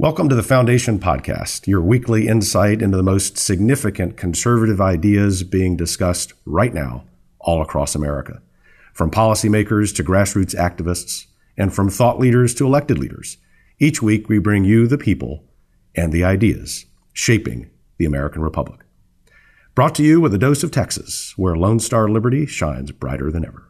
Welcome to the Foundation Podcast, your weekly insight into the most significant conservative ideas being discussed right now all across America. From policymakers to grassroots activists, and from thought leaders to elected leaders, each week we bring you the people and the ideas shaping the American Republic. Brought to you with a dose of Texas, where Lone Star Liberty shines brighter than ever.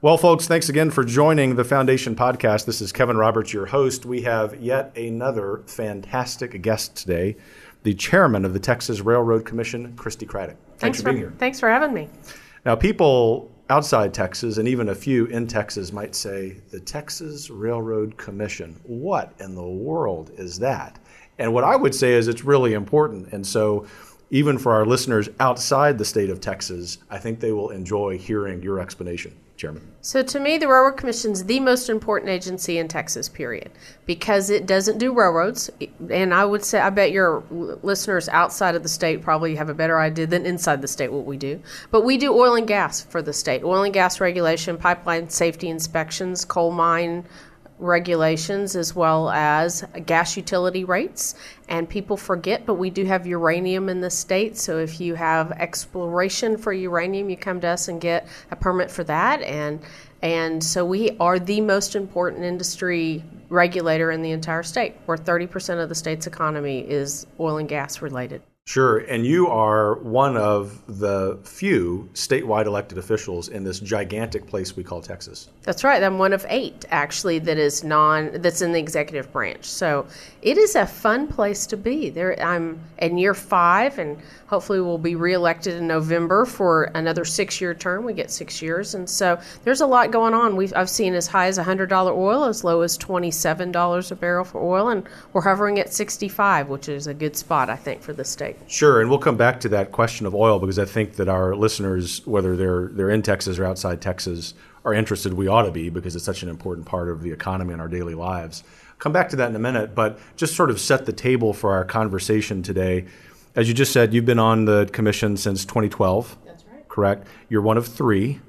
Well, folks, thanks again for joining the Foundation Podcast. This is Kevin Roberts, your host. We have yet another fantastic guest today, the chairman of the Texas Railroad Commission, Christi Craddick. Thanks, thanks for, for being here. Thanks for having me. Now, people outside Texas and even a few in Texas might say, the Texas Railroad Commission, what in the world is that? And what I would say is it's really important. And so, even for our listeners outside the state of Texas, I think they will enjoy hearing your explanation. Chairman? So, to me, the Railroad Commission is the most important agency in Texas, period, because it doesn't do railroads. And I would say, I bet your listeners outside of the state probably have a better idea than inside the state what we do. But we do oil and gas for the state oil and gas regulation, pipeline safety inspections, coal mine regulations as well as gas utility rates. And people forget, but we do have uranium in the state. So if you have exploration for uranium, you come to us and get a permit for that. And and so we are the most important industry regulator in the entire state, where 30% of the state's economy is oil and gas related. Sure, and you are one of the few statewide elected officials in this gigantic place we call Texas. That's right. I'm one of eight actually that is non that's in the executive branch. So it is a fun place to be. There, I'm in year five, and hopefully we'll be reelected in November for another six-year term. We get six years, and so there's a lot going on. We've I've seen as high as hundred dollar oil, as low as twenty-seven dollars a barrel for oil, and we're hovering at sixty-five, which is a good spot I think for the state. Sure, and we'll come back to that question of oil because I think that our listeners, whether they're they're in Texas or outside Texas, are interested. We ought to be because it's such an important part of the economy and our daily lives. Come back to that in a minute, but just sort of set the table for our conversation today. As you just said, you've been on the commission since 2012. That's right. Correct. You're one of three,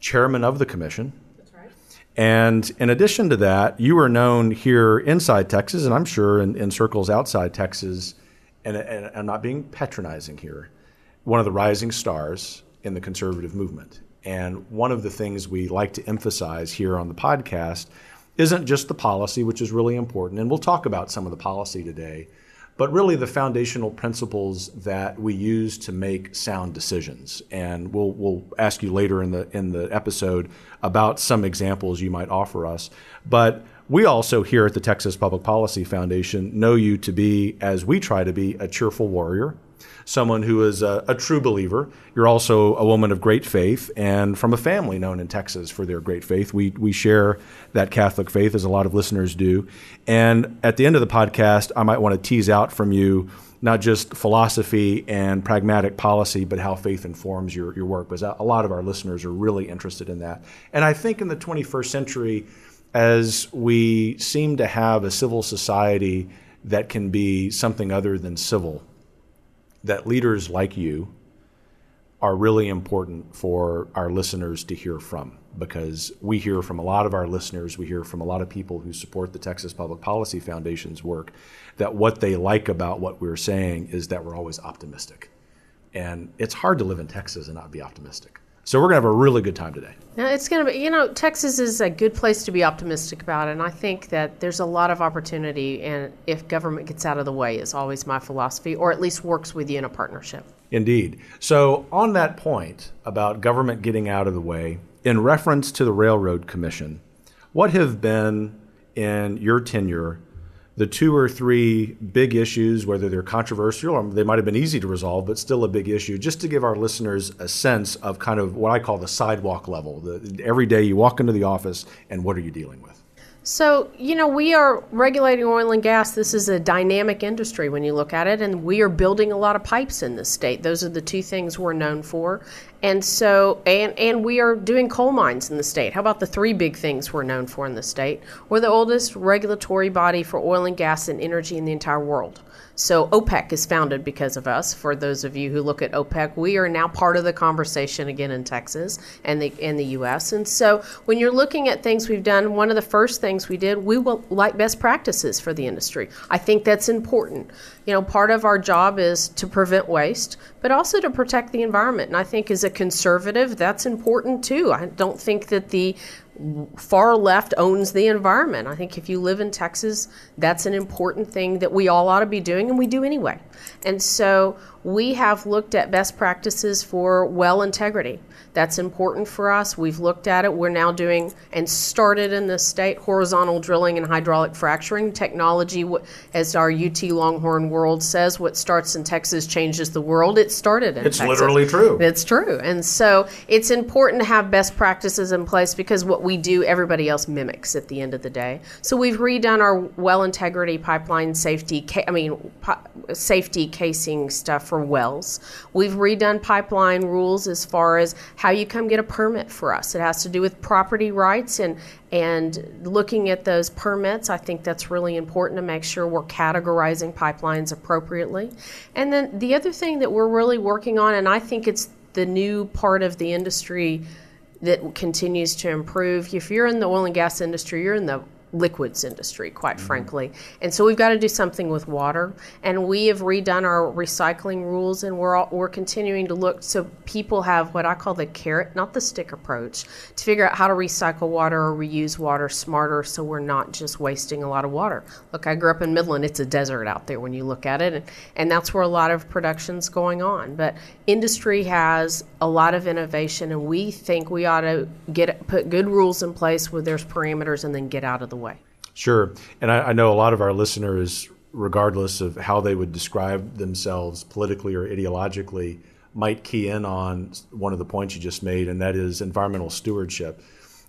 chairman of the commission. That's right. And in addition to that, you are known here inside Texas, and I'm sure in, in circles outside Texas and, and I'm not being patronizing here, one of the rising stars in the conservative movement. And one of the things we like to emphasize here on the podcast isn't just the policy, which is really important, and we'll talk about some of the policy today, but really the foundational principles that we use to make sound decisions. And we'll, we'll ask you later in the, in the episode about some examples you might offer us. But we also here at the Texas Public Policy Foundation know you to be, as we try to be, a cheerful warrior, someone who is a, a, true believer. You're also a woman of great faith and from a family known in Texas for their great faith. We, we share that Catholic faith, as a lot of listeners do. And at the end of the podcast, I might want to tease out from you not just philosophy and pragmatic policy, but how faith informs your, your work, because a lot of our listeners are really interested in that. And I think in the 21st century, as we seem to have a civil society that can be something other than civil, that leaders like you are really important for our listeners to hear from because we hear from a lot of our listeners, we hear from a lot of people who support the Texas Public Policy Foundation's work, that what they like about what we're saying is that we're always optimistic. And it's hard to live in Texas and not be optimistic. So we're going to have a really good time today. Now, it's going to be, you know, Texas is a good place to be optimistic about, and I think that there's a lot of opportunity, and if government gets out of the way, is always my philosophy, or at least works with you in a partnership. Indeed. So, on that point about government getting out of the way, in reference to the Railroad Commission, what have been in your tenure the two or three big issues, whether they're controversial or they might have been easy to resolve, but still a big issue, just to give our listeners a sense of kind of what I call the sidewalk level. The, every day you walk into the office, and what are you dealing with? So, you know, we are regulating oil and gas. This is a dynamic industry when you look at it, and we are building a lot of pipes in this state. Those are the two things we're known for. And so, and, and we are doing coal mines in the state. How about the three big things we're known for in the state? We're the oldest regulatory body for oil and gas and energy in the entire world. So OPEC is founded because of us. For those of you who look at OPEC, we are now part of the conversation again in Texas and the in the U.S. And so when you're looking at things we've done, one of the first things we did, we will like best practices for the industry. I think that's important. You know, part of our job is to prevent waste, but also to protect the environment. And I think as a conservative, that's important too. I don't think that the far left owns the environment. I think if you live in Texas, that's an important thing that we all ought to be doing, and we do anyway. And so we have looked at best practices for well integrity. That's important for us. We've looked at it. We're now doing and started in the state horizontal drilling and hydraulic fracturing technology. As our UT Longhorn World says, what starts in Texas changes the world. It started in it's Texas. literally true. It's true. And so it's important to have best practices in place because what we do, everybody else mimics at the end of the day. So we've redone our well integrity pipeline safety, I mean, safety casing stuff for wells. We've redone pipeline rules as far as how you come get a permit for us. It has to do with property rights and and looking at those permits. I think that's really important to make sure we're categorizing pipelines appropriately. And then the other thing that we're really working on, and I think it's the new part of the industry that continues to improve. If you're in the oil and gas industry, you're in the liquids industry, quite mm-hmm. frankly. And so we've got to do something with water. And we have redone our recycling rules, and we're all, we're continuing to look so people have what I call the carrot, not the stick approach, to figure out how to recycle water or reuse water smarter, so we're not just wasting a lot of water. Look, I grew up in Midland; it's a desert out there when you look at it, and, and that's where a lot of production's going on. But industry has a lot of innovation, and we think we ought to get put good rules in place where there's parameters, and then get out of the way. Sure. And I, I, know a lot of our listeners, regardless of how they would describe themselves politically or ideologically, might key in on one of the points you just made, and that is environmental stewardship.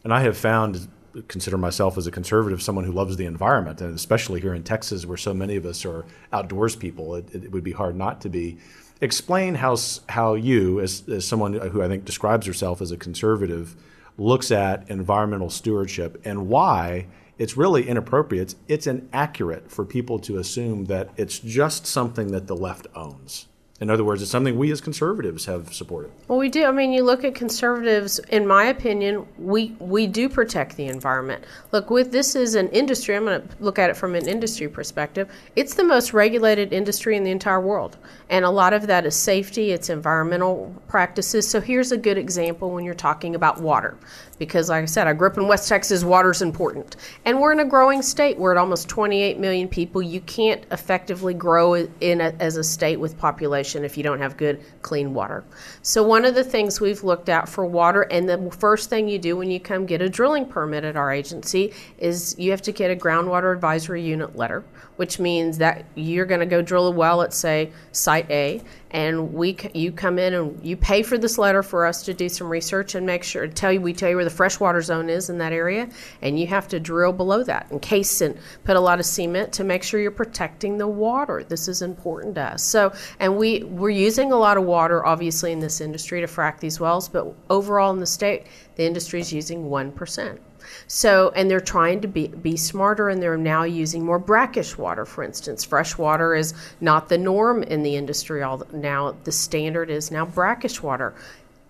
And I have found, consider myself as a conservative, someone who loves the environment, and especially here in Texas, where so many of us are outdoors people, it, it would be hard not to be. Explain how how you, as, as someone who I think describes herself as a conservative, looks at environmental stewardship and why it's really inappropriate. It's, it's inaccurate for people to assume that it's just something that the left owns. In other words, it's something we as conservatives have supported. Well, we do. I mean, you look at conservatives. In my opinion, we we do protect the environment. Look, with this is an industry. I'm going to look at it from an industry perspective. It's the most regulated industry in the entire world, and a lot of that is safety. It's environmental practices. So here's a good example when you're talking about water because, like I said, I grew up in West Texas, water's important. And we're in a growing state. We're at almost 28 million people. You can't effectively grow in a, as a state with population if you don't have good, clean water. So, one of the things we've looked at for water, and the first thing you do when you come get a drilling permit at our agency is you have to get a groundwater advisory unit letter, which means that you're going to go drill a well at, say, site A, and we you come in and you pay for this letter for us to do some research and make sure tell you we tell you where the freshwater zone is in that area and you have to drill below that encase and put a lot of cement to make sure you're protecting the water. This is important to us. So and we we're using a lot of water obviously in this industry to frack these wells but overall in the state the industry is using 1% so, and they're trying to be, be smarter and they're now using more brackish water, for instance. Fresh water is not the norm in the industry all now. The standard is now brackish water.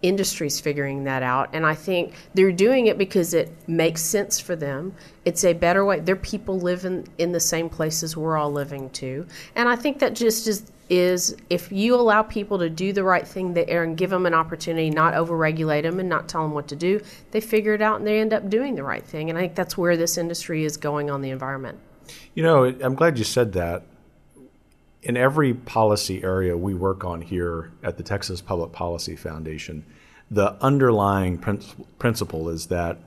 Industry's figuring that out, and I think they're doing it because it makes sense for them. It's a better way. Their people live in, in the same places we're all living too, and I think that just is is if you allow people to do the right thing there and give them an opportunity, not overregulate them and not tell them what to do, they figure it out and they end up doing the right thing. And I think that's where this industry is going on the environment. You know, I'm glad you said that. In every policy area we work on here at the Texas Public Policy Foundation, the underlying principle is that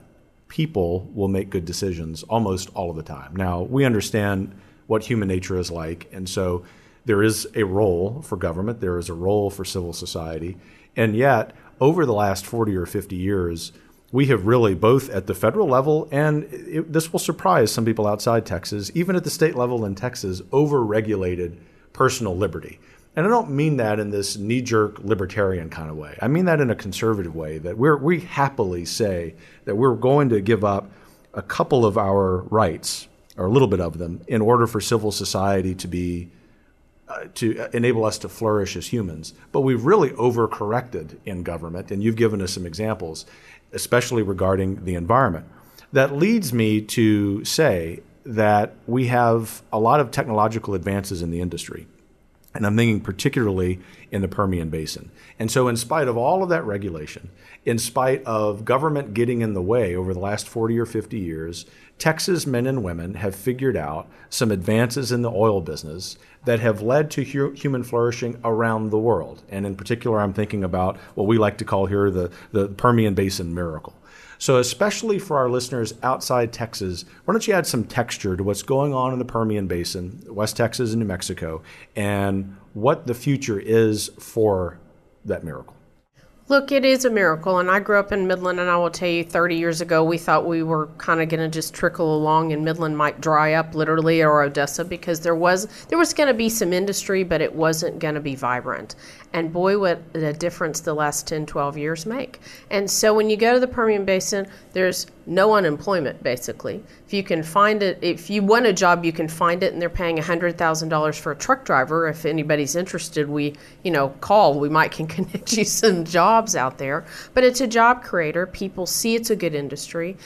people will make good decisions almost all of the time. Now, we understand what human nature is like, and so there is a role for government, there is a role for civil society, and yet over the last 40 or 50 years, we have really both at the federal level and it, this will surprise some people outside Texas, even at the state level in Texas, overregulated personal liberty. And I don't mean that in this knee-jerk libertarian kind of way. I mean that in a conservative way that we we happily say that we're going to give up a couple of our rights or a little bit of them in order for civil society to be to enable us to flourish as humans. But we've really overcorrected in government, and you've given us some examples, especially regarding the environment. That leads me to say that we have a lot of technological advances in the industry. And I'm thinking particularly in the Permian Basin. And so, in spite of all of that regulation, in spite of government getting in the way over the last 40 or 50 years, Texas men and women have figured out some advances in the oil business that have led to hu- human flourishing around the world. And in particular, I'm thinking about what we like to call here the, the Permian Basin miracle. So, especially for our listeners outside Texas, why don't you add some texture to what's going on in the Permian Basin, West Texas and New Mexico, and what the future is for that miracle? Look, it is a miracle. And I grew up in Midland, and I will tell you, 30 years ago, we thought we were kind of going to just trickle along, and Midland might dry up literally, or Odessa, because there was there was going to be some industry, but it wasn't going to be vibrant. And boy, what a difference the last 10, 12 years make. And so when you go to the Permian Basin, there's no unemployment basically. If you can find it, if you want a job, you can find it, and they're paying $100,000 for a truck driver. If anybody's interested, we, you know, call. We might can connect you some jobs out there. But it's a job creator. People see it's a good industry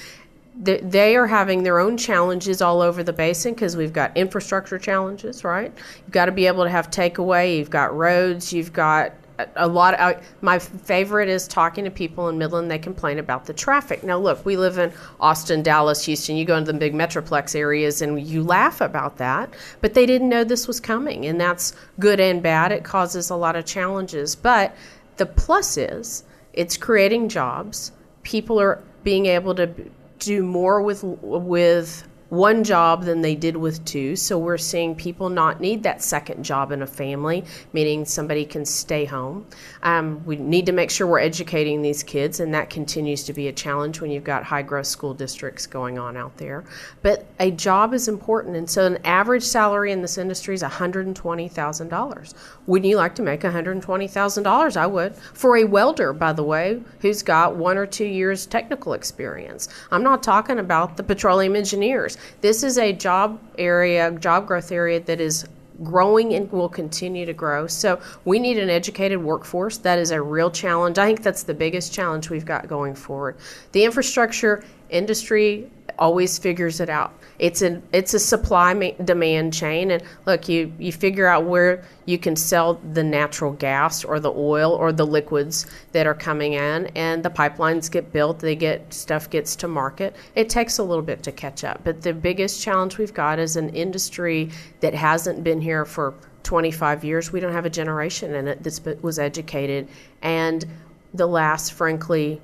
they are having their own challenges all over the basin because we've got infrastructure challenges, right? You've got to be able to have takeaway. You've got roads. You've got a lot. Of, my favorite is talking to people in Midland. They complain about the traffic. Now, look, we live in Austin, Dallas, Houston. You go into the big metroplex areas and you laugh about that, but they didn't know this was coming, and that's good and bad. It causes a lot of challenges, but the plus is it's creating jobs. People are being able to do more with with one job than they did with two. So we're seeing people not need that second job in a family, meaning somebody can stay home. Um, we need to make sure we're educating these kids, and that continues to be a challenge when you've got high growth school districts going on out there. But a job is important, and so an average salary in this industry is $120,000. Wouldn't you like to make $120,000? I would. For a welder, by the way, who's got one or two years technical experience. I'm not talking about the petroleum engineers. This is a job area, job growth area that is growing and will continue to grow. So we need an educated workforce. That is a real challenge. I think that's the biggest challenge we've got going forward. The infrastructure industry always figures it out. It's a it's a supply demand chain, and look, you you figure out where you can sell the natural gas or the oil or the liquids that are coming in, and the pipelines get built. They get stuff gets to market. It takes a little bit to catch up, but the biggest challenge we've got is an industry that hasn't been here for 25 years. We don't have a generation in it that was educated, and the last, frankly,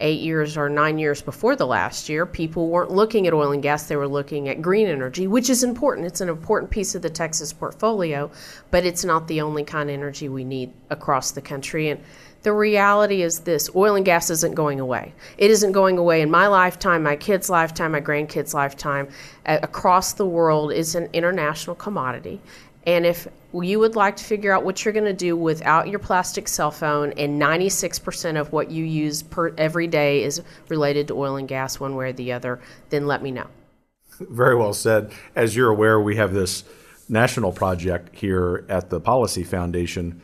eight years or nine years before the last year, people weren't looking at oil and gas, they were looking at green energy, which is important. It's an important piece of the Texas portfolio, but it's not the only kind of energy we need across the country. And the reality is this oil and gas isn't going away. It isn't going away in my lifetime, my kids' lifetime, my grandkids' lifetime. across the world, it's an international commodity. And if you would like to figure out what you're going to do without your plastic cell phone, and 96% of what you use per every day is related to oil and gas, one way or the other, then let me know. Very well said. As you're aware, we have this national project here at the Policy Foundation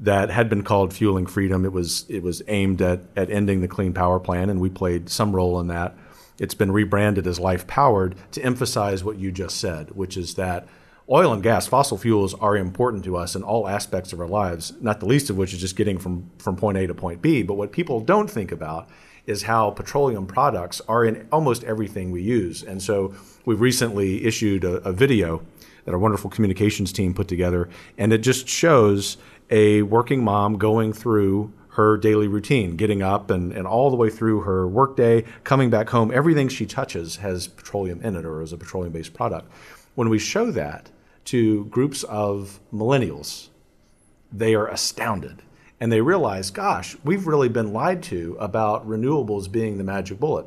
that had been called Fueling Freedom. It was it was aimed at at ending the Clean Power Plan, and we played some role in that. It's been rebranded as Life Powered to emphasize what you just said, which is that oil and gas, fossil fuels are important to us in all aspects of our lives, not the least of which is just getting from, from point A to point B. But what people don't think about is how petroleum products are in almost everything we use. And so we've recently issued a, a video that our wonderful communications team put together, and it just shows a working mom going through her daily routine, getting up and, and all the way through her workday, coming back home. Everything she touches has petroleum in it or is a petroleum based product. When we show that to groups of millennials, they are astounded. And they realize, gosh, we've really been lied to about renewables being the magic bullet.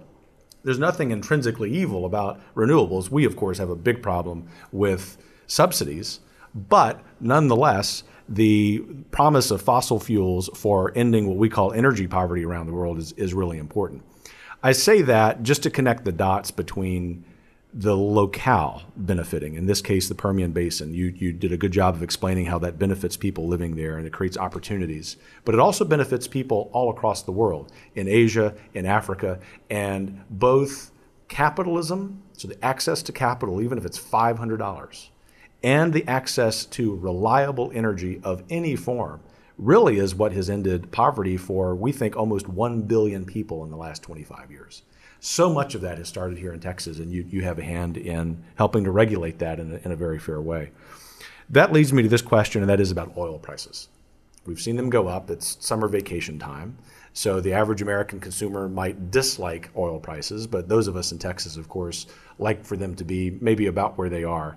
There's nothing intrinsically evil about renewables. We, of course, have a big problem with subsidies, but nonetheless, the promise of fossil fuels for ending what we call energy poverty around the world is, is really important. I say that just to connect the dots between the locale benefiting, in this case, the Permian Basin. You, you did a good job of explaining how that benefits people living there and it creates opportunities. But it also benefits people all across the world, in Asia, in Africa, and both capitalism, so the access to capital, even if it's $500, and the access to reliable energy of any form really is what has ended poverty for, we think, almost 1 billion people in the last 25 years. So much of that has started here in Texas, and you, you have a hand in helping to regulate that in a, in a very fair way. That leads me to this question, and that is about oil prices. We've seen them go up. It's summer vacation time. So the average American consumer might dislike oil prices, but those of us in Texas, of course, like for them to be maybe about where they are.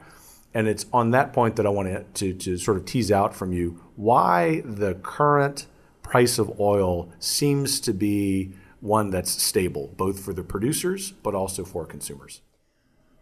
And it's on that point that I want to, to sort of tease out from you why the current price of oil seems to be one that's stable, both for the producers but also for consumers.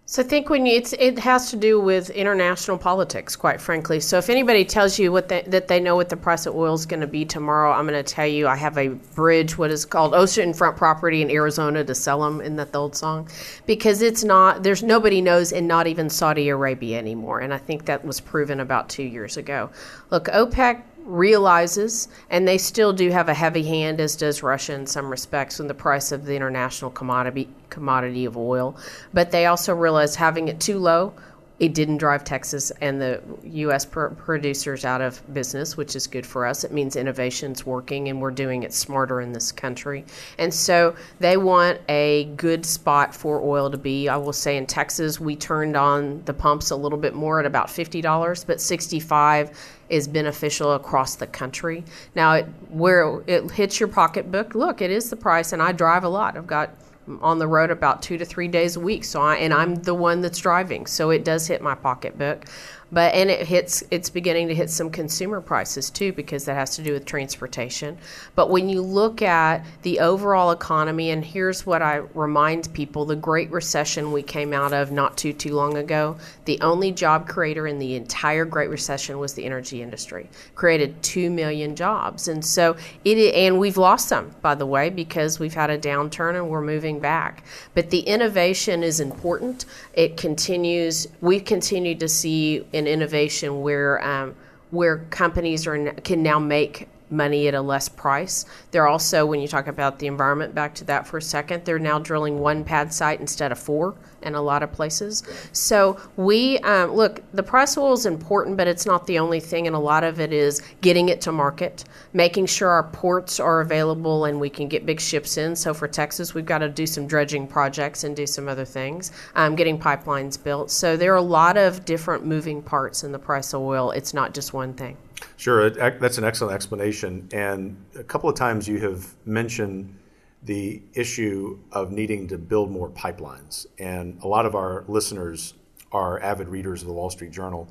So I think when you, it has to do with international politics, quite frankly. So if anybody tells you what they, that they know what the price of oil is going to be tomorrow, I'm going to tell you I have a bridge, what is called oceanfront property in Arizona to sell them. in that old song? Because it's not. There's nobody knows, and not even Saudi Arabia anymore. And I think that was proven about two years ago. Look, OPEC realizes, and they still do have a heavy hand, as does Russia in some respects, in the price of the international commodity commodity of oil. But they also realize having it too low it didn't drive Texas and the U.S. Pr- producers out of business, which is good for us. It means innovation's working and we're doing it smarter in this country. And so they want a good spot for oil to be. I will say in Texas, we turned on the pumps a little bit more at about $50, but 65 is beneficial across the country. Now, it, where it hits your pocketbook, look, it is the price, and I drive a lot. I've got mm, on the road about two to three days a week. So I and I'm the one that's driving, so it does hit my pocketbook but and it hits it's beginning to hit some consumer prices too because that has to do with transportation. But when you look at the overall economy and here's what i remind people the great recession we came out of not too too long ago the only job creator in the entire great recession was the energy industry. Created 2 million jobs. And so it and we've lost some by the way because we've had a downturn and we're moving back. But the innovation is important. It continues we've continued to see in innovation where um, where companies are can now make money at a less price. They're also, when you talk about the environment, back to that for a second, they're now drilling one pad site instead of four in a lot of places. So we um, look, the price oil is important, but it's not the only thing, and a lot of it is getting it to market, making sure our ports are available and we can get big ships in. So for Texas, we've got to do some dredging projects and do some other things, um, getting pipelines built. So there are a lot of different moving parts in the price of oil. It's not just one thing. Sure, that's an excellent explanation. And a couple of times you have mentioned the issue of needing to build more pipelines. And a lot of our listeners are avid readers of the Wall Street Journal.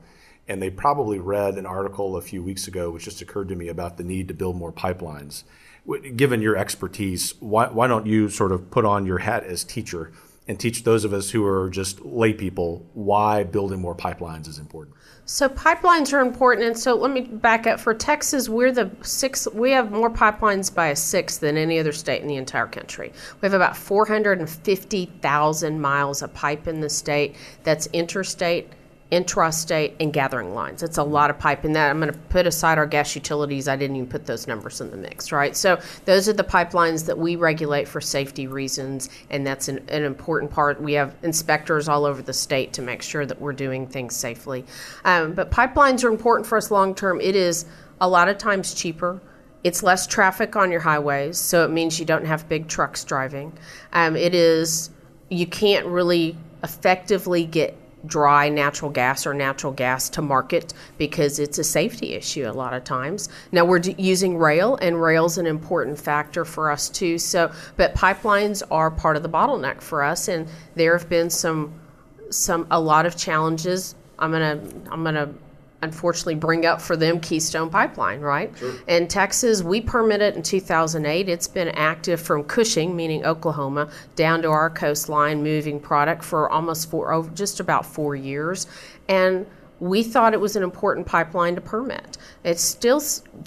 And they probably read an article a few weeks ago, which just occurred to me about the need to build more pipelines. Given your expertise, why, why don't you sort of put on your hat as teacher and teach those of us who are just lay people why building more pipelines is important? So pipelines are important, and so let me back up. For Texas, we're the sixth. We have more pipelines by a sixth than any other state in the entire country. We have about 450,000 miles of pipe in the state. That's interstate intrastate and gathering lines. It's a lot of pipe in that. I'm going to put aside our gas utilities. I didn't even put those numbers in the mix, right? So those are the pipelines that we regulate for safety reasons, and that's an, an important part. We have inspectors all over the state to make sure that we're doing things safely. Um, but pipelines are important for us long term. It is a lot of times cheaper. It's less traffic on your highways, so it means you don't have big trucks driving. Um, it is you can't really effectively get dry natural gas or natural gas to market because it's a safety issue a lot of times. Now we're d- using rail, and rail's an important factor for us too. So, but pipelines are part of the bottleneck for us, and there have been some some a lot of challenges. I'm gonna I'm gonna unfortunately bring up for them Keystone Pipeline, right? Sure. In Texas, we permitted in 2008. It's been active from Cushing, meaning Oklahoma, down to our coastline, moving product for almost four, over just about four years, and we thought it was an important pipeline to permit. It's still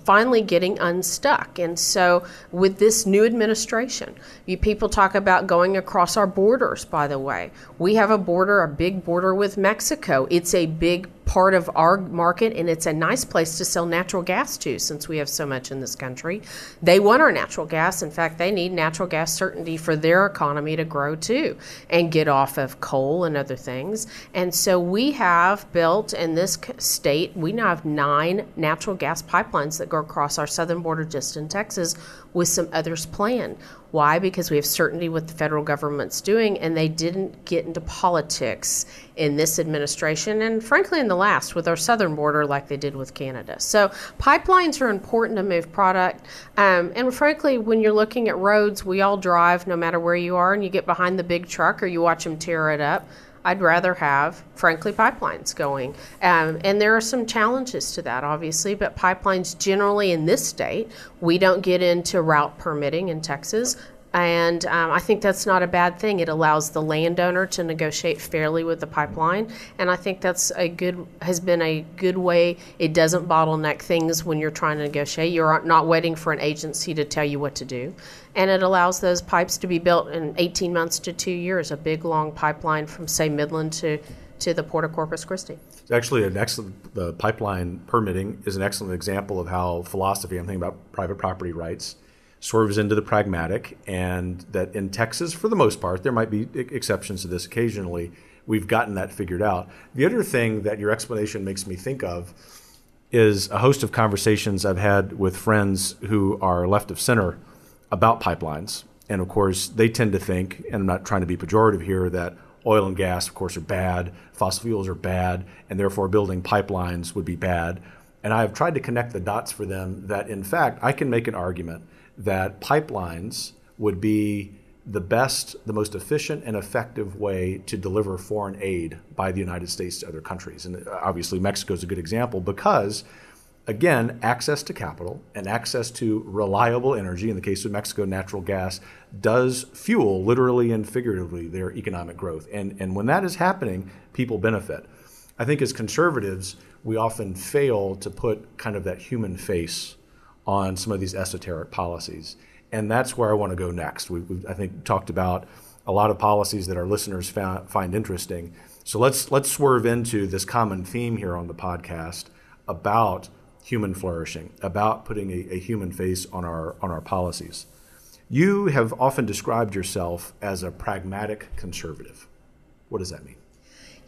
finally getting unstuck. And so, with this new administration, you people talk about going across our borders, by the way. We have a border, a big border with Mexico. It's a big part of our market, and it's a nice place to sell natural gas to since we have so much in this country. They want our natural gas. In fact, they need natural gas certainty for their economy to grow too and get off of coal and other things. And so we have built in this state, we now have nine natural gas pipelines that go across our southern border just in Texas with some others planned. Why? Because we have certainty what the federal government's doing, and they didn't get into politics in this administration, and frankly, in the last with our southern border, like they did with Canada. So, pipelines are important to move product. Um, and frankly, when you're looking at roads, we all drive no matter where you are, and you get behind the big truck or you watch them tear it up. I'd rather have, frankly, pipelines going. Um, and there are some challenges to that, obviously, but pipelines generally in this state, we don't get into route permitting in Texas. And um, I think that's not a bad thing. It allows the landowner to negotiate fairly with the pipeline, and I think that's a good has been a good way. It doesn't bottleneck things when you're trying to negotiate. You're not waiting for an agency to tell you what to do, and it allows those pipes to be built in 18 months to two years. A big long pipeline from say Midland to to the Port of Corpus Christi. It's actually an excellent the pipeline permitting is an excellent example of how philosophy. I'm thinking about private property rights swerves into the pragmatic, and that in Texas, for the most part, there might be exceptions to this occasionally. We've gotten that figured out. The other thing that your explanation makes me think of is a host of conversations I've had with friends who are left of center about pipelines. And of course, they tend to think, and I'm not trying to be pejorative here, that oil and gas, of course, are bad, fossil fuels are bad, and therefore building pipelines would be bad. And I have tried to connect the dots for them that, in fact, I can make an argument that pipelines would be the best, the most efficient and effective way to deliver foreign aid by the United States to other countries. And uh, obviously, Mexico is a good example because, again, access to capital and access to reliable energy, in the case of Mexico, natural gas, does fuel, literally and figuratively, their economic growth. And, and when that is happening, people benefit. I think as conservatives, we often fail to put kind of that human face on some of these esoteric policies. And that's where I want to go next. We, have I think, talked about a lot of policies that our listeners found, find interesting. So let's let's swerve into this common theme here on the podcast about human flourishing, about putting a, a human face on our on our policies. You have often described yourself as a pragmatic conservative. What does that mean?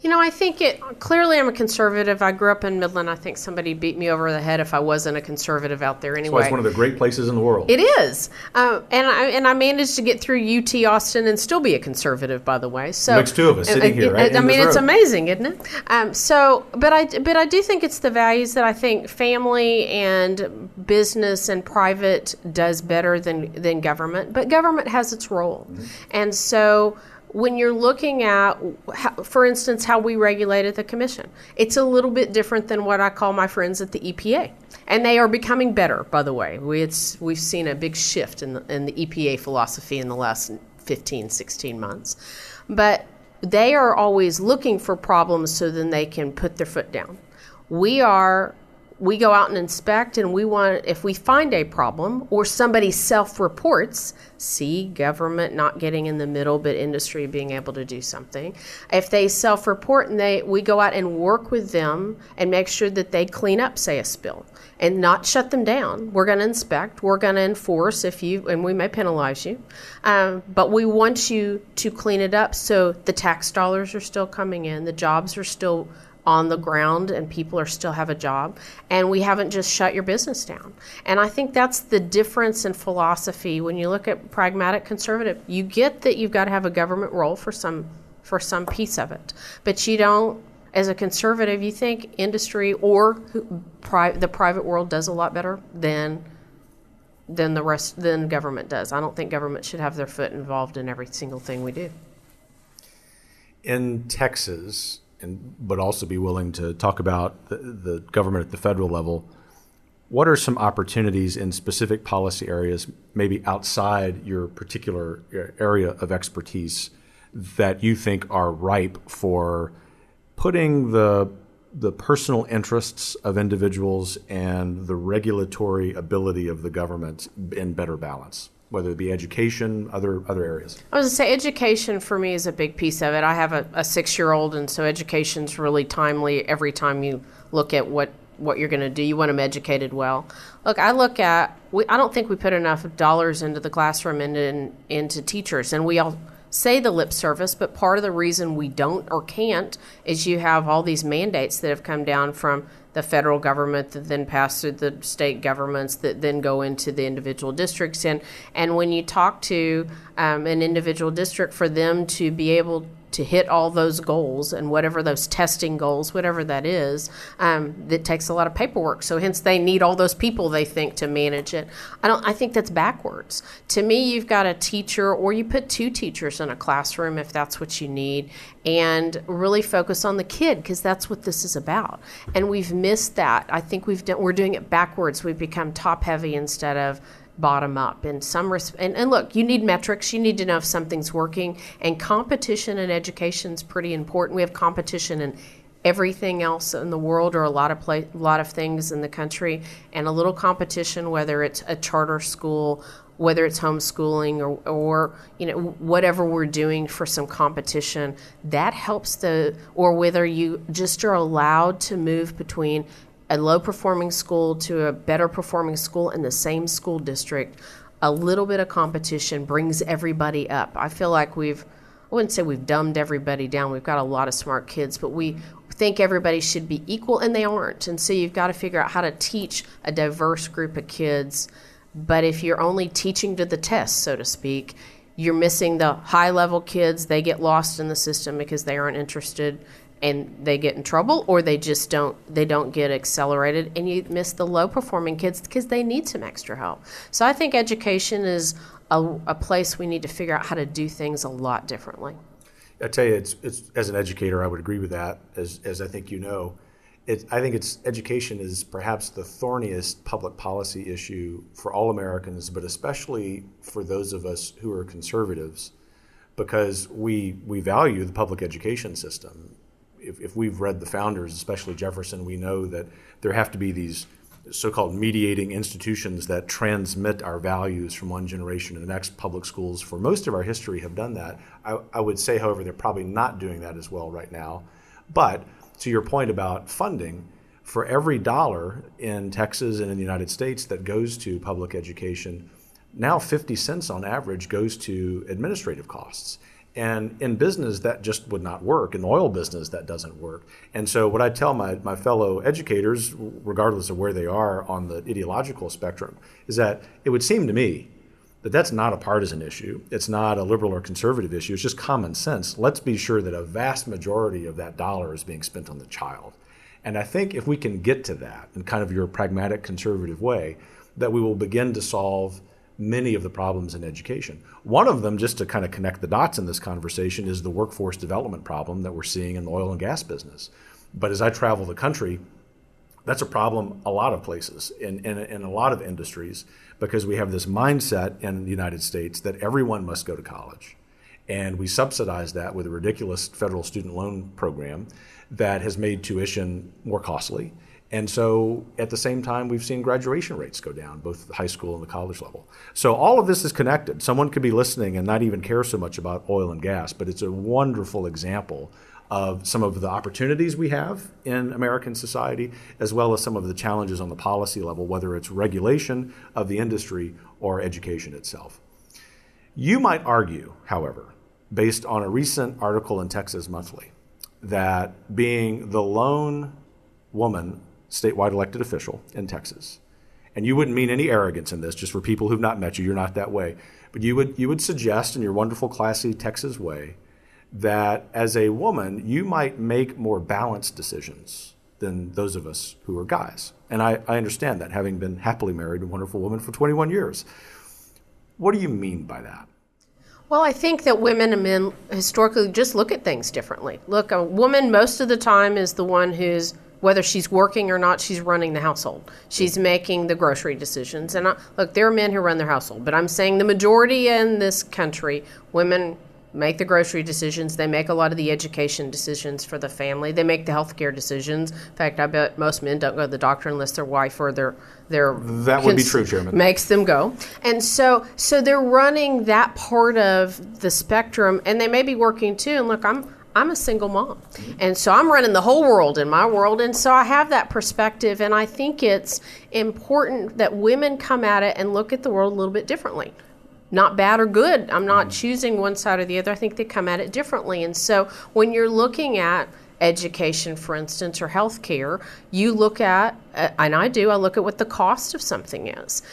You know, I think it clearly I'm a conservative. I grew up in Midland. I think somebody beat me over the head if I wasn't a conservative out there anyway. So it's one of the great places in the world. It is, uh, and I and I managed to get through UT Austin and still be a conservative, by the way. So makes two of us sitting here. Right, I, I mean, it's amazing, isn't it? Um, so, but I but I do think it's the values that I think family and business and private does better than than government. But government has its role, mm-hmm. and so when you're looking at, for instance, how we regulated the commission, it's a little bit different than what I call my friends at the EPA. And they are becoming better, by the way. We, we've seen a big shift in the, in the EPA philosophy in the last 15, 16 months. But they are always looking for problems so then they can put their foot down. We are we go out and inspect and we want if we find a problem or somebody self-reports see government not getting in the middle but industry being able to do something. If they self-report and they we go out and work with them and make sure that they clean up say a spill and not shut them down. We're going to inspect. We're going to enforce if you and we may penalize you. Um, but we want you to clean it up so the tax dollars are still coming in the jobs are still on the ground and people are still have a job and we haven't just shut your business down. And i think that's the difference in philosophy. When you look at pragmatic conservative you get that you've got to have a government role for some for some piece of it. But you don't as a conservative you think industry or pri- the private world does a lot better than than the rest than government does. I don't think government should have their foot involved in every single thing we do. In texas and but also be willing to talk about the, the government at the federal level. What are some opportunities in specific policy areas, maybe outside your particular area of expertise, that you think are ripe for putting the the personal interests of individuals and the regulatory ability of the government in better balance? Whether it be education, other other areas? I was gonna say education for me is a big piece of it. I have a, a six year old, and so education's really timely every time you look at what what you're going to do. You want them educated well. Look, I look at. We, I don't think we put enough dollars into the classroom and in, into teachers, and we all say the lip service, but part of the reason we don't or can't is you have all these mandates that have come down from the federal government that then pass through the state governments that then go into the individual districts and and when you talk to um, an individual district for them to be able to hit all those goals and whatever those testing goals, whatever that is, um, that takes a lot of paperwork. So hence they need all those people they think to manage it. I don't. I think that's backwards. To me, you've got a teacher, or you put two teachers in a classroom if that's what you need, and really focus on the kid because that's what this is about. And we've missed that. I think we've done, we're doing it backwards. We've become top heavy instead of bottom up in some res- and, and look you need metrics. You need to know if something's working. And competition in education is pretty important. We have competition in everything else in the world or a lot of play, a lot of things in the country. And a little competition whether it's a charter school whether it's homeschooling or, or you know whatever we're doing for some competition that helps the or whether you just are allowed to move between a low performing school to a better performing school in the same school district, a little bit of competition brings everybody up. I feel like we've, I wouldn't say we've dumbed everybody down. We've got a lot of smart kids, but we think everybody should be equal, and they aren't. And so you've got to figure out how to teach a diverse group of kids. But if you're only teaching to the test, so to speak, you're missing the high level kids. They get lost in the system because they aren't interested and they get in trouble or they just don't they don't get accelerated and you miss the low performing kids because they need some extra help. So i think education is a, a, place we need to figure out how to do things a lot differently. I tell you it's, it's as an educator i would agree with that as, as i think you know. It, i think it's education is perhaps the thorniest public policy issue for all americans but especially for those of us who are conservatives because we we value the public education system if, if we've read the founders, especially Jefferson, we know that there have to be these so-called mediating institutions that transmit our values from one generation to the next. Public schools, for most of our history, have done that. I, I, would say, however, they're probably not doing that as well right now. But to your point about funding, for every dollar in Texas and in the United States that goes to public education, now 50 cents on average goes to administrative costs. And in business, that just would not work. In the oil business, that doesn't work. And so, what I tell my, my fellow educators, regardless of where they are on the ideological spectrum, is that it would seem to me that that's not a partisan issue. It's not a liberal or conservative issue. It's just common sense. Let's be sure that a vast majority of that dollar is being spent on the child. And I think if we can get to that in kind of your pragmatic conservative way, that we will begin to solve many of the problems in education. One of them, just to kind of connect the dots in this conversation, is the workforce development problem that we're seeing in the oil and gas business. But as I travel the country, that's a problem a lot of places in, in, in, a lot of industries because we have this mindset in the United States that everyone must go to college. And we subsidize that with a ridiculous federal student loan program that has made tuition more costly and so at the same time, we've seen graduation rates go down, both the high school and the college level. So all of this is connected. Someone could be listening and not even care so much about oil and gas, but it's a wonderful example of some of the opportunities we have in American society, as well as some of the challenges on the policy level, whether it's regulation of the industry or education itself. You might argue, however, based on a recent article in Texas Monthly, that being the lone woman statewide elected official in Texas, and you wouldn't mean any arrogance in this, just for people who've not met you, you're not that way, but you would, you would suggest in your wonderful, classy Texas way that as a woman, you might make more balanced decisions than those of us who are guys. And I, I understand that, having been happily married to a wonderful woman for 21 years. What do you mean by that? Well, I think that women and men historically just look at things differently. Look, a woman most of the time is the one who's whether she's working or not, she's running the household. She's hmm. making the grocery decisions. And I, look, there are men who run their household, but I'm saying the majority in this country, women make the grocery decisions. They make a lot of the education decisions for the family. They make the healthcare decisions. In fact, I bet most men don't go to the doctor unless their wife or their their that would be true, Chairman. Makes them go, and so so they're running that part of the spectrum, and they may be working too. And look, I'm I'm a single mom. And so I'm running the whole world in my world. And so I have that perspective. And I think it's important that women come at it and look at the world a little bit differently not bad or good. I'm not mm-hmm. choosing one side or the other. I think they come at it differently. And so when you're looking at education, for instance, or healthcare, you look at, uh, and I do, I look at what the cost of something is.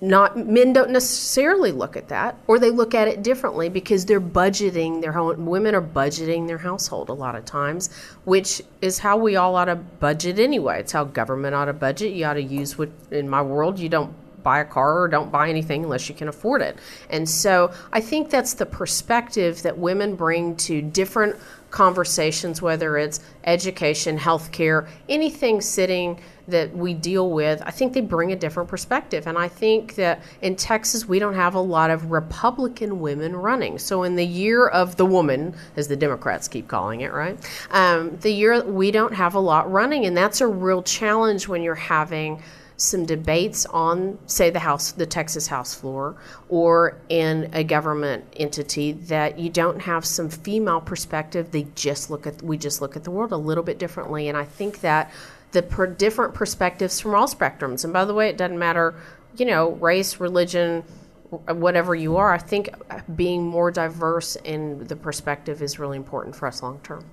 Not men don't necessarily look at that, or they look at it differently because they're budgeting their home. Women are budgeting their household a lot of times, which is how we all ought to budget anyway. It's how government ought to budget. You ought to use what in my world you don't buy a car or don't buy anything unless you can afford it. And so I think that's the perspective that women bring to different conversations, whether it's education, healthcare, anything sitting that we deal with, I think they bring a different perspective. And I think that in Texas, we don't have a lot of Republican women running. So, in the year of the woman, as the Democrats keep calling it, right? Um, the year we don't have a lot running. And that's a real challenge when you're having some debates on, say, the House, the Texas House floor, or in a government entity that you don't have some female perspective. They just look at we just look at the world a little bit differently, and I think that the per different perspectives from all spectrums. And by the way, it doesn't matter, you know, race, religion, whatever you are. I think being more diverse in the perspective is really important for us long term.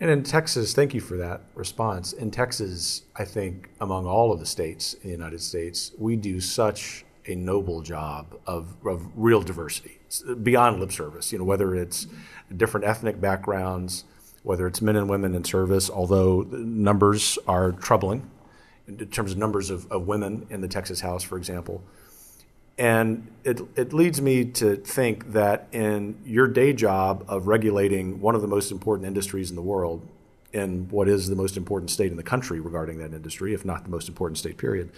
And in Texas, thank you for that response. In Texas, I think among all of the states in the United States, we do such a noble job of, of real diversity beyond lip service. You know, whether it's different ethnic backgrounds, whether it's men and women in service, although numbers are troubling in terms of numbers of, of women in the Texas House, for example. And it, it leads me to think that in your day job of regulating one of the most important industries in the world, in what is the most important state in the country regarding that industry, if not the most important state, period,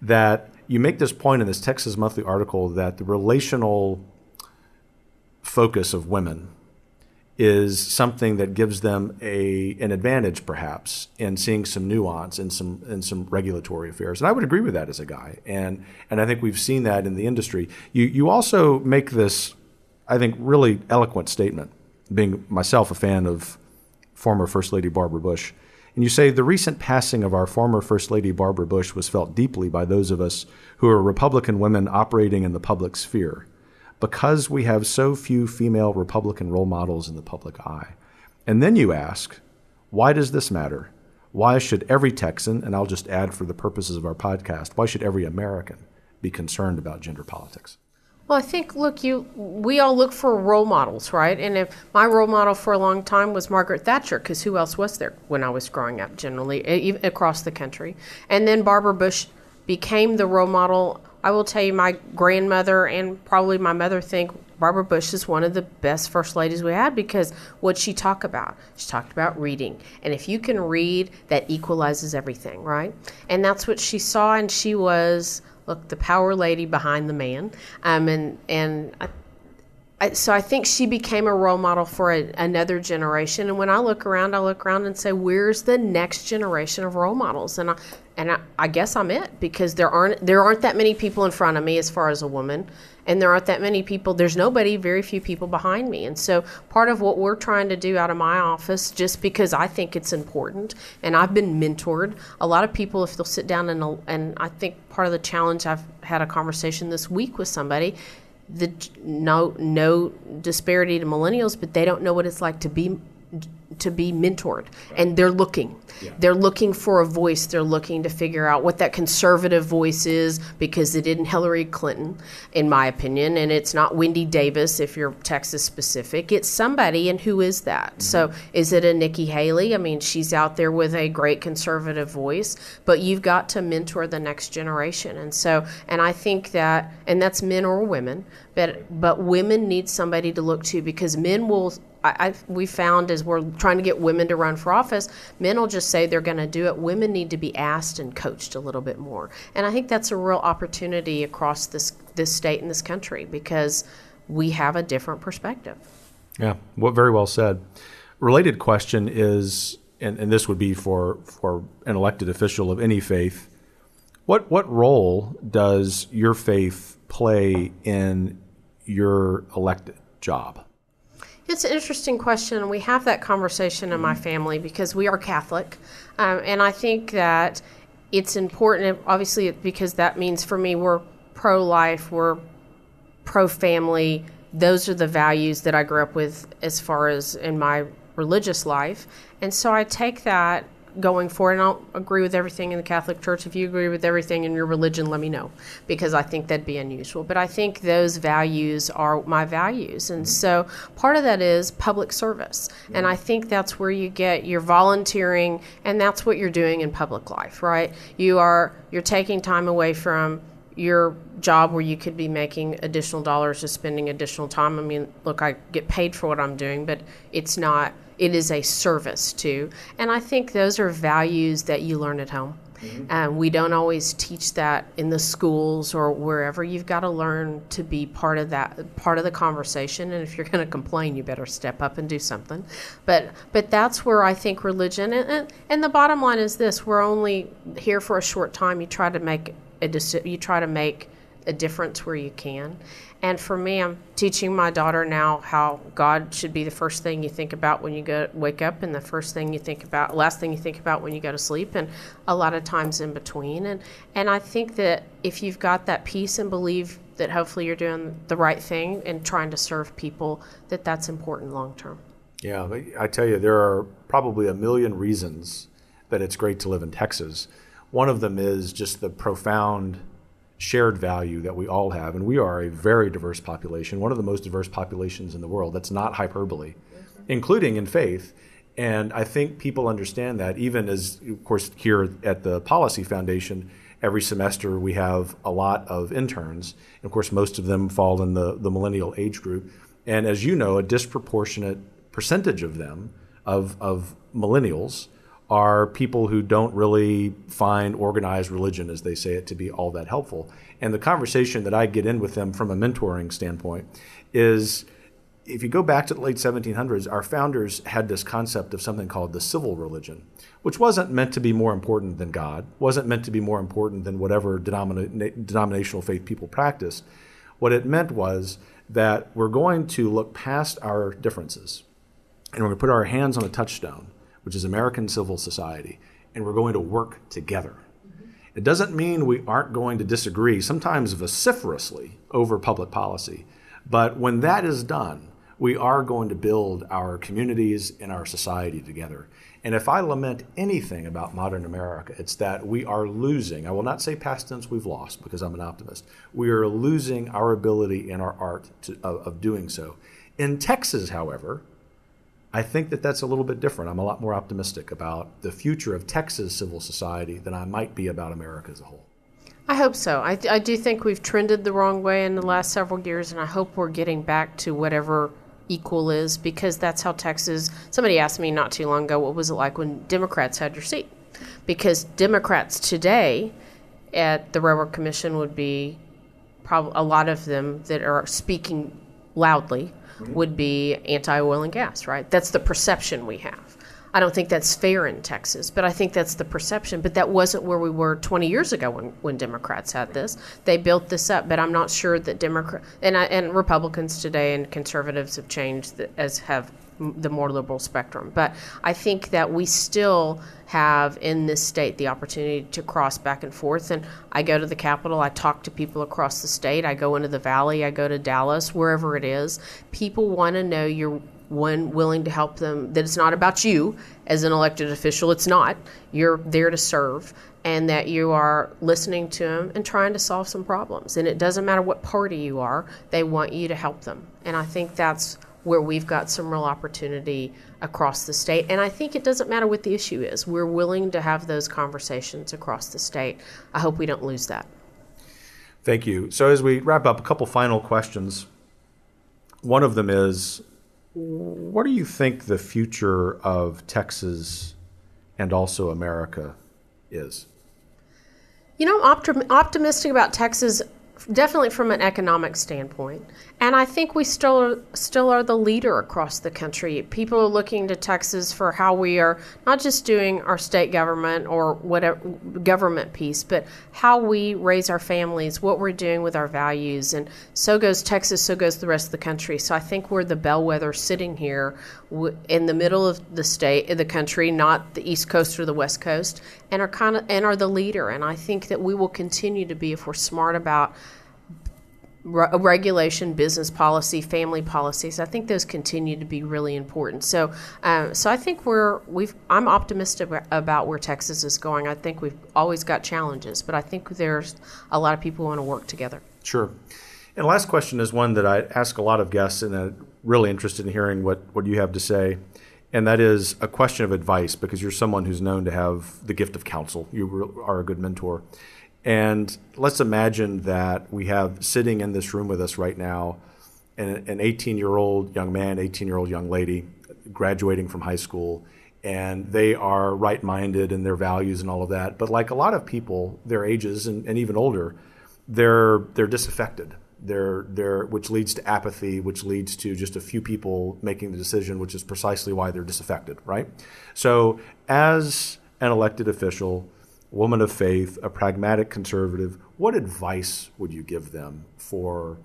that you make this point in this Texas Monthly article that the relational focus of women is something that gives them a an advantage perhaps in seeing some nuance in some in some regulatory affairs. And I would agree with that as a guy. And and I think we've seen that in the industry. You you also make this I think really eloquent statement, being myself a fan of former First Lady Barbara Bush. And you say the recent passing of our former First Lady Barbara Bush was felt deeply by those of us who are Republican women operating in the public sphere because we have so few female Republican role models in the public eye. And then you ask, why does this matter? Why should every Texan, and I'll just add for the purposes of our podcast, why should every American be concerned about gender politics? Well, I think look, you we all look for role models, right? And if my role model for a long time was Margaret Thatcher, because who else was there when I was growing up, generally, across the country? And then Barbara Bush became the role model I will tell you, my grandmother and probably my mother think Barbara Bush is one of the best first ladies we had because what she talked about, she talked about reading, and if you can read, that equalizes everything, right? And that's what she saw, and she was look the power lady behind the man, um, and and. I, so I think she became a role model for a, another generation. And when I look around, I look around and say, "Where's the next generation of role models?" And I, and I, I, guess I'm it because there aren't there aren't that many people in front of me as far as a woman, and there aren't that many people. There's nobody, very few people behind me, and so part of what we're trying to do out of my office, just because I think it's important, and I've been mentored. A lot of people, if they'll sit down and and I think part of the challenge I've had a conversation this week with somebody. The no no disparity to millennials, but they don't know what it's like to be to be mentored. And they're looking. Yeah. they're looking for a voice. They're looking to figure out what that conservative voice is because it isn't hillary clinton in my opinion and it's not wendy davis if you're texas specific. It's somebody and who is that? Mm-hmm. so is it a nikki haley? I mean she's out there with a great conservative voice but you've got to mentor the next generation. And so and i think that and that's men or women but but women need somebody to look to because men will I, we found as we're trying to get women to run for office, men will just say they're going to do it. Women need to be asked and coached a little bit more, and I think that's a real opportunity across this this state and this country because we have a different perspective. Yeah, what very well said. Related question is, and, and this would be for, for an elected official of any faith, what, what role does your faith play in your elected job? It's an interesting question, we have that conversation in my family because we are Catholic, um, and I think that it's important. Obviously, because that means for me, we're pro-life, we're pro-family. Those are the values that I grew up with as far as in my religious life, and so I take that going forward. And I don't agree with everything in the Catholic Church. If you agree with everything in your religion, let me know because I think that'd be unusual. But I think those values are my values. And mm-hmm. so part of that is public service. And I think that's where you get your volunteering and that's what you're doing in public life, right? You are you're taking time away from your job where you could be making additional dollars just spending additional time. I mean, look, I get paid for what I'm doing, but it's not it is a service too. And I think those are values that you learn at home. Mm-hmm. And we don't always teach that in the schools or wherever. You've got to learn to be part of that, part of the conversation. And if you're going to complain, you better step up and do something. But but that's where I think religion. And, and the bottom line is this: we're only here for a short time. You try to make a you try to make a difference where you can. And for me, I'm teaching my daughter now how God should be the first thing you think about when you go wake up, and the first thing you think about, last thing you think about when you go to sleep, and a lot of times in between. And and I think that if you've got that peace and believe that hopefully you're doing the right thing and trying to serve people, that that's important long term. Yeah, I tell you, there are probably a million reasons that it's great to live in Texas. One of them is just the profound shared value that we all have. And we are a very diverse population, one of the most diverse populations in the world. That's not hyperbole, including in faith. And I think people understand that, even as, of course, here at the Policy Foundation, every semester we have a lot of interns. And of course, most of them fall in the, the millennial age group. And as you know, a disproportionate percentage of them, of, of millennials, are people who don't really find organized religion, as they say it, to be all that helpful. And the conversation that I get in with them from a mentoring standpoint is if you go back to the late 1700s, our founders had this concept of something called the civil religion, which wasn't meant to be more important than God, wasn't meant to be more important than whatever denomina- denominational faith people practiced. What it meant was that we're going to look past our differences and we're going to put our hands on a touchstone which is American civil society, and we're going to work together. It doesn't mean we aren't going to disagree, sometimes vociferously, over public policy. But when that is done, we are going to build our communities and our society together. And if I lament anything about modern America, it's that we are losing. I will not say past tense we've lost because I'm an optimist. We are losing our ability and our art to, of, of doing so. In Texas, however, I think that that's a little bit different. I'm a lot more optimistic about the future of Texas civil society than I might be about America as a whole. I hope so. I, I do think we've trended the wrong way in the last several years, and I hope we're getting back to whatever equal is because that's how Texas. Somebody asked me not too long ago, what was it like when Democrats had your seat? Because Democrats today at the Railroad Commission would be probably a lot of them that are speaking loudly would be anti oil and gas, right? That's the perception we have. I don't think that's fair in Texas, but I think that's the perception. But that wasn't where we were 20 years ago when, when Democrats had this. They built this up, but I'm not sure that Democrat and and Republicans today and conservatives have changed as have the more liberal spectrum. But I think that we still have in this state the opportunity to cross back and forth. And I go to the Capitol, I talk to people across the state, I go into the Valley, I go to Dallas, wherever it is. People want to know you're one willing to help them, that it's not about you as an elected official, it's not. You're there to serve. And that you are listening to them and trying to solve some problems. And it doesn't matter what party you are, they want you to help them. And I think that's where we've got some real opportunity across the state. And I think it doesn't matter what the issue is, we're willing to have those conversations across the state. I hope we don't lose that. Thank you. So, as we wrap up, a couple final questions. One of them is What do you think the future of Texas and also America is? You know, I'm optim- optimistic about Texas definitely from an economic standpoint. And I think we still are, still are the leader across the country. People are looking to Texas for how we are not just doing our state government or whatever government piece, but how we raise our families, what we're doing with our values. And so goes Texas, so goes the rest of the country. So I think we're the bellwether sitting here in the middle of the state, the country, not the East Coast or the West Coast, and are kind of and are the leader. And I think that we will continue to be if we're smart about re- regulation, business policy, family policies. I think those continue to be really important. So, uh, so I think we're we've. I'm optimistic about where Texas is going. I think we've always got challenges, but I think there's a lot of people who want to work together. Sure. And last question is one that I ask a lot of guests, and I'm really interested in hearing what, what you have to say. And that is a question of advice because you're someone who's known to have the gift of counsel. You are a good mentor. And let's imagine that we have sitting in this room with us right now an 18 year old young man, 18 year old young lady graduating from high school, and they are right minded in their values and all of that. But like a lot of people, their ages and, and even older, they're, they're disaffected. They're, they're, which leads to apathy, which leads to just a few people making the decision, which is precisely why they're disaffected, right? So, as an elected official, woman of faith, a pragmatic conservative, what advice would you give them for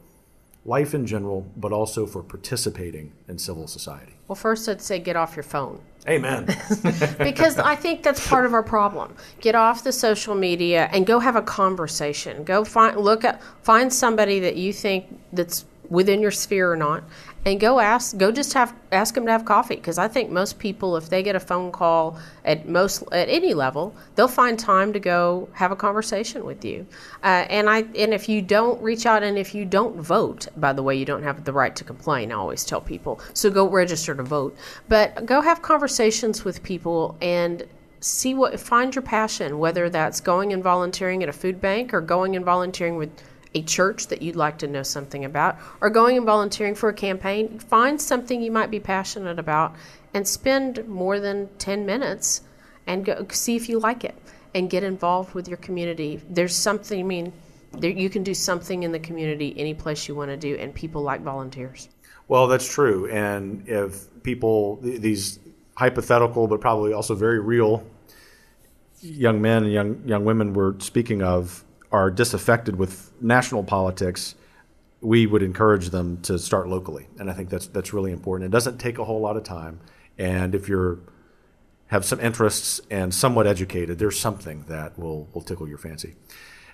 life in general, but also for participating in civil society? Well, first, I'd say get off your phone. Amen. because I think that's part of our problem. Get off the social media and go have a conversation. Go find look at find somebody that you think that's within your sphere or not and go ask go just have ask them to have coffee. Because i think most people if they get a phone call at most at any level they'll find time to go have a conversation with you. Uh, and i and if you don't reach out and if you don't vote by the way you don't have the right to complain i always tell people. So go register to vote. But go have conversations with people and see what find your passion whether that's going and volunteering at a food bank or going and volunteering with a church that you'd like to know something about, or going and volunteering for a campaign, find something you might be passionate about and spend more than 10 minutes and go, see if you like it and get involved with your community. There's something, I mean, there, you can do something in the community any place you want to do, and people like volunteers. Well, that's true. And if people, these hypothetical but probably also very real young men and young young women we're speaking of are disaffected with national politics, we would encourage them to start locally, and I think that's that's really important. It doesn't take a whole lot of time, and if you're have some interests and somewhat educated, there's something that will will tickle your fancy.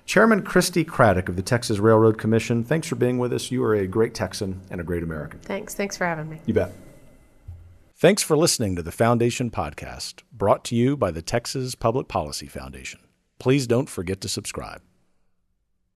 Chairman Christi Craddick of the Texas Railroad Commission, thanks for being with us. You are a great Texan and a great American. Thanks. Thanks for having me. You bet. Thanks for listening to the Foundation Podcast, brought to you by the Texas Public Policy Foundation. Please don't forget to subscribe.